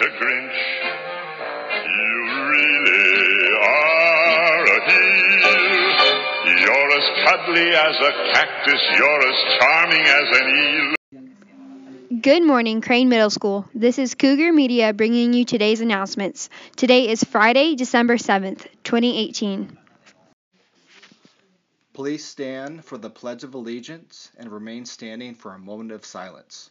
Mr. Grinch. You really are a heel. You're as cuddly as a cactus. You're as charming as an eel. Good morning, Crane Middle School. This is Cougar Media bringing you today's announcements. Today is Friday, December 7th, 2018. Please stand for the Pledge of Allegiance and remain standing for a moment of silence.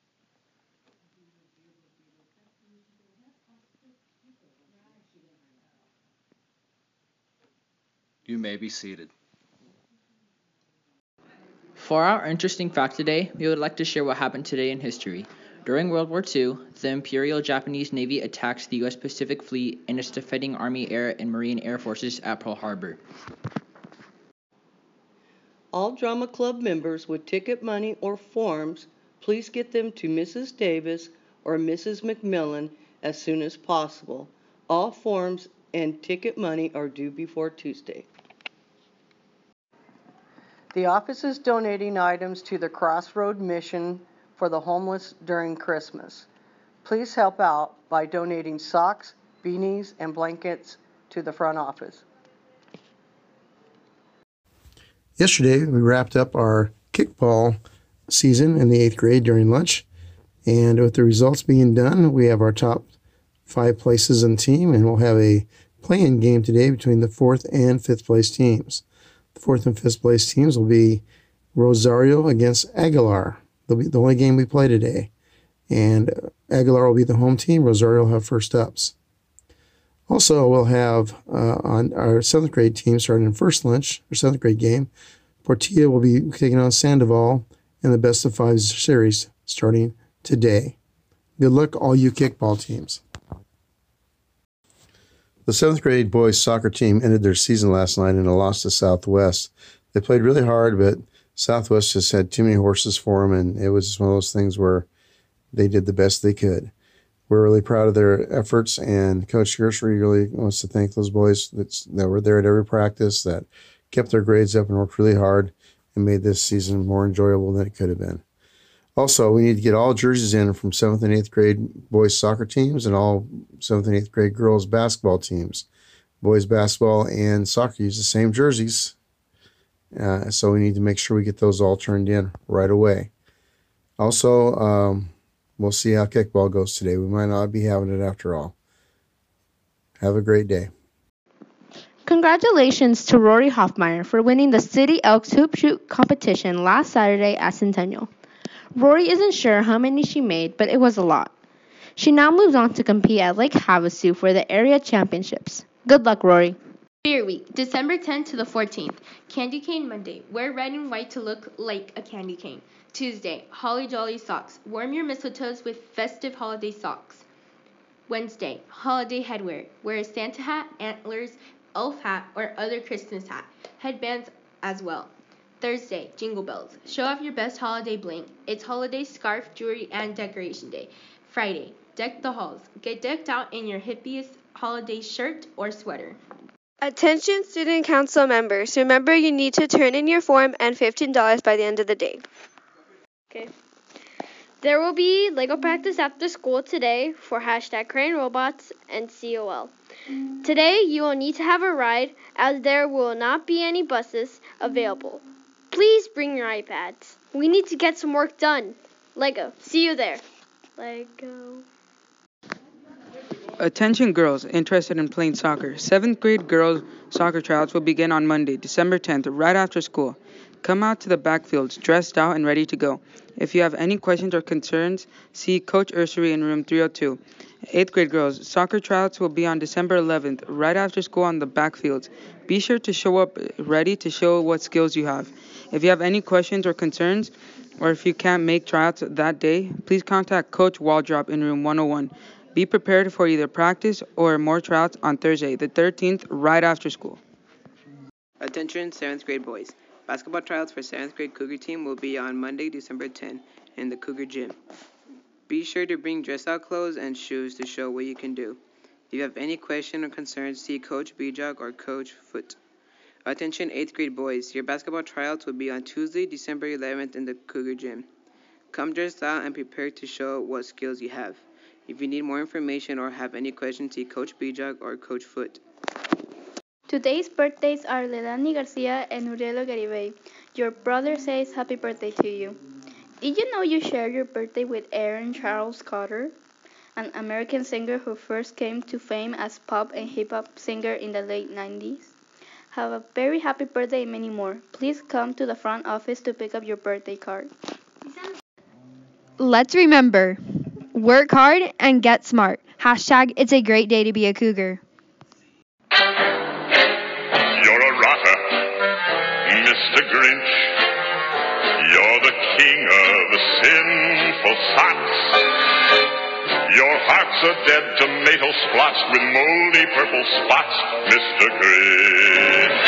You may be seated. For our interesting fact today, we would like to share what happened today in history. During World War II, the Imperial Japanese Navy attacked the U.S. Pacific Fleet and its defending Army Air and Marine Air Forces at Pearl Harbor. All drama club members with ticket money or forms, please get them to Mrs. Davis or Mrs. McMillan as soon as possible. All forms and ticket money are due before Tuesday. The office is donating items to the Crossroad Mission for the homeless during Christmas. Please help out by donating socks, beanies, and blankets to the front office. Yesterday, we wrapped up our kickball season in the eighth grade during lunch. And with the results being done, we have our top five places in the team, and we'll have a play-in game today between the fourth and fifth place teams. Fourth and fifth place teams will be Rosario against Aguilar. They'll be the only game we play today. And Aguilar will be the home team. Rosario will have first ups. Also, we'll have uh, on our seventh grade team starting in first lunch, our seventh grade game. Portilla will be taking on Sandoval in the best of five series starting today. Good luck, all you kickball teams. The seventh grade boys soccer team ended their season last night in a loss to Southwest. They played really hard, but Southwest just had too many horses for them, and it was just one of those things where they did the best they could. We're really proud of their efforts, and Coach Gershery really wants to thank those boys that were there at every practice, that kept their grades up and worked really hard, and made this season more enjoyable than it could have been. Also, we need to get all jerseys in from seventh and eighth grade boys soccer teams and all seventh and eighth grade girls basketball teams. Boys basketball and soccer use the same jerseys, uh, so we need to make sure we get those all turned in right away. Also, um, we'll see how kickball goes today. We might not be having it after all. Have a great day. Congratulations to Rory Hoffmeyer for winning the City Elks Hoop Shoot competition last Saturday at Centennial. Rory isn't sure how many she made, but it was a lot. She now moves on to compete at Lake Havasu for the area championships. Good luck, Rory. Beer Week, December 10th to the 14th. Candy Cane Monday. Wear red and white to look like a candy cane. Tuesday, Holly Jolly Socks. Warm your mistletoes with festive holiday socks. Wednesday, Holiday Headwear. Wear a Santa hat, antlers, elf hat, or other Christmas hat. Headbands as well. Thursday, Jingle Bells. Show off your best holiday bling. It's holiday scarf, jewelry, and decoration day. Friday, Deck the Halls. Get decked out in your hippiest holiday shirt or sweater. Attention student council members. Remember you need to turn in your form and $15 by the end of the day. Okay. There will be Lego practice after school today for hashtag Crane Robots and COL. Today you will need to have a ride as there will not be any buses available. Please bring your iPads. We need to get some work done. Lego, see you there. Lego. Attention girls interested in playing soccer. Seventh grade girls soccer trials will begin on Monday, December 10th, right after school. Come out to the backfields dressed out and ready to go. If you have any questions or concerns, see Coach Ursery in room 302. Eighth grade girls soccer trials will be on December 11th, right after school on the backfields. Be sure to show up ready to show what skills you have. If you have any questions or concerns, or if you can't make tryouts that day, please contact Coach Waldrop in room 101. Be prepared for either practice or more tryouts on Thursday, the 13th, right after school. Attention 7th grade boys. Basketball tryouts for 7th grade Cougar team will be on Monday, December 10 in the Cougar gym. Be sure to bring dress out clothes and shoes to show what you can do. If you have any question or concerns, see Coach Bijak or Coach Foot. Attention 8th grade boys. Your basketball tryouts will be on Tuesday, December 11th in the Cougar gym. Come dressed out and prepared to show what skills you have. If you need more information or have any questions, see Coach Bijak or Coach Foot. Today's birthdays are Lelani Garcia and Urielo Garibay. Your brother says happy birthday to you. Did you know you share your birthday with Aaron Charles Carter, an American singer who first came to fame as pop and hip hop singer in the late 90s? Have a very happy birthday and many more. Please come to the front office to pick up your birthday card. Let's remember work hard and get smart. Hashtag it's a great day to be a cougar. You're a rotter, Mr. Grinch. You're the king of sinful socks. Your heart's a dead tomato splotched with moldy purple spots, Mr. Grinch.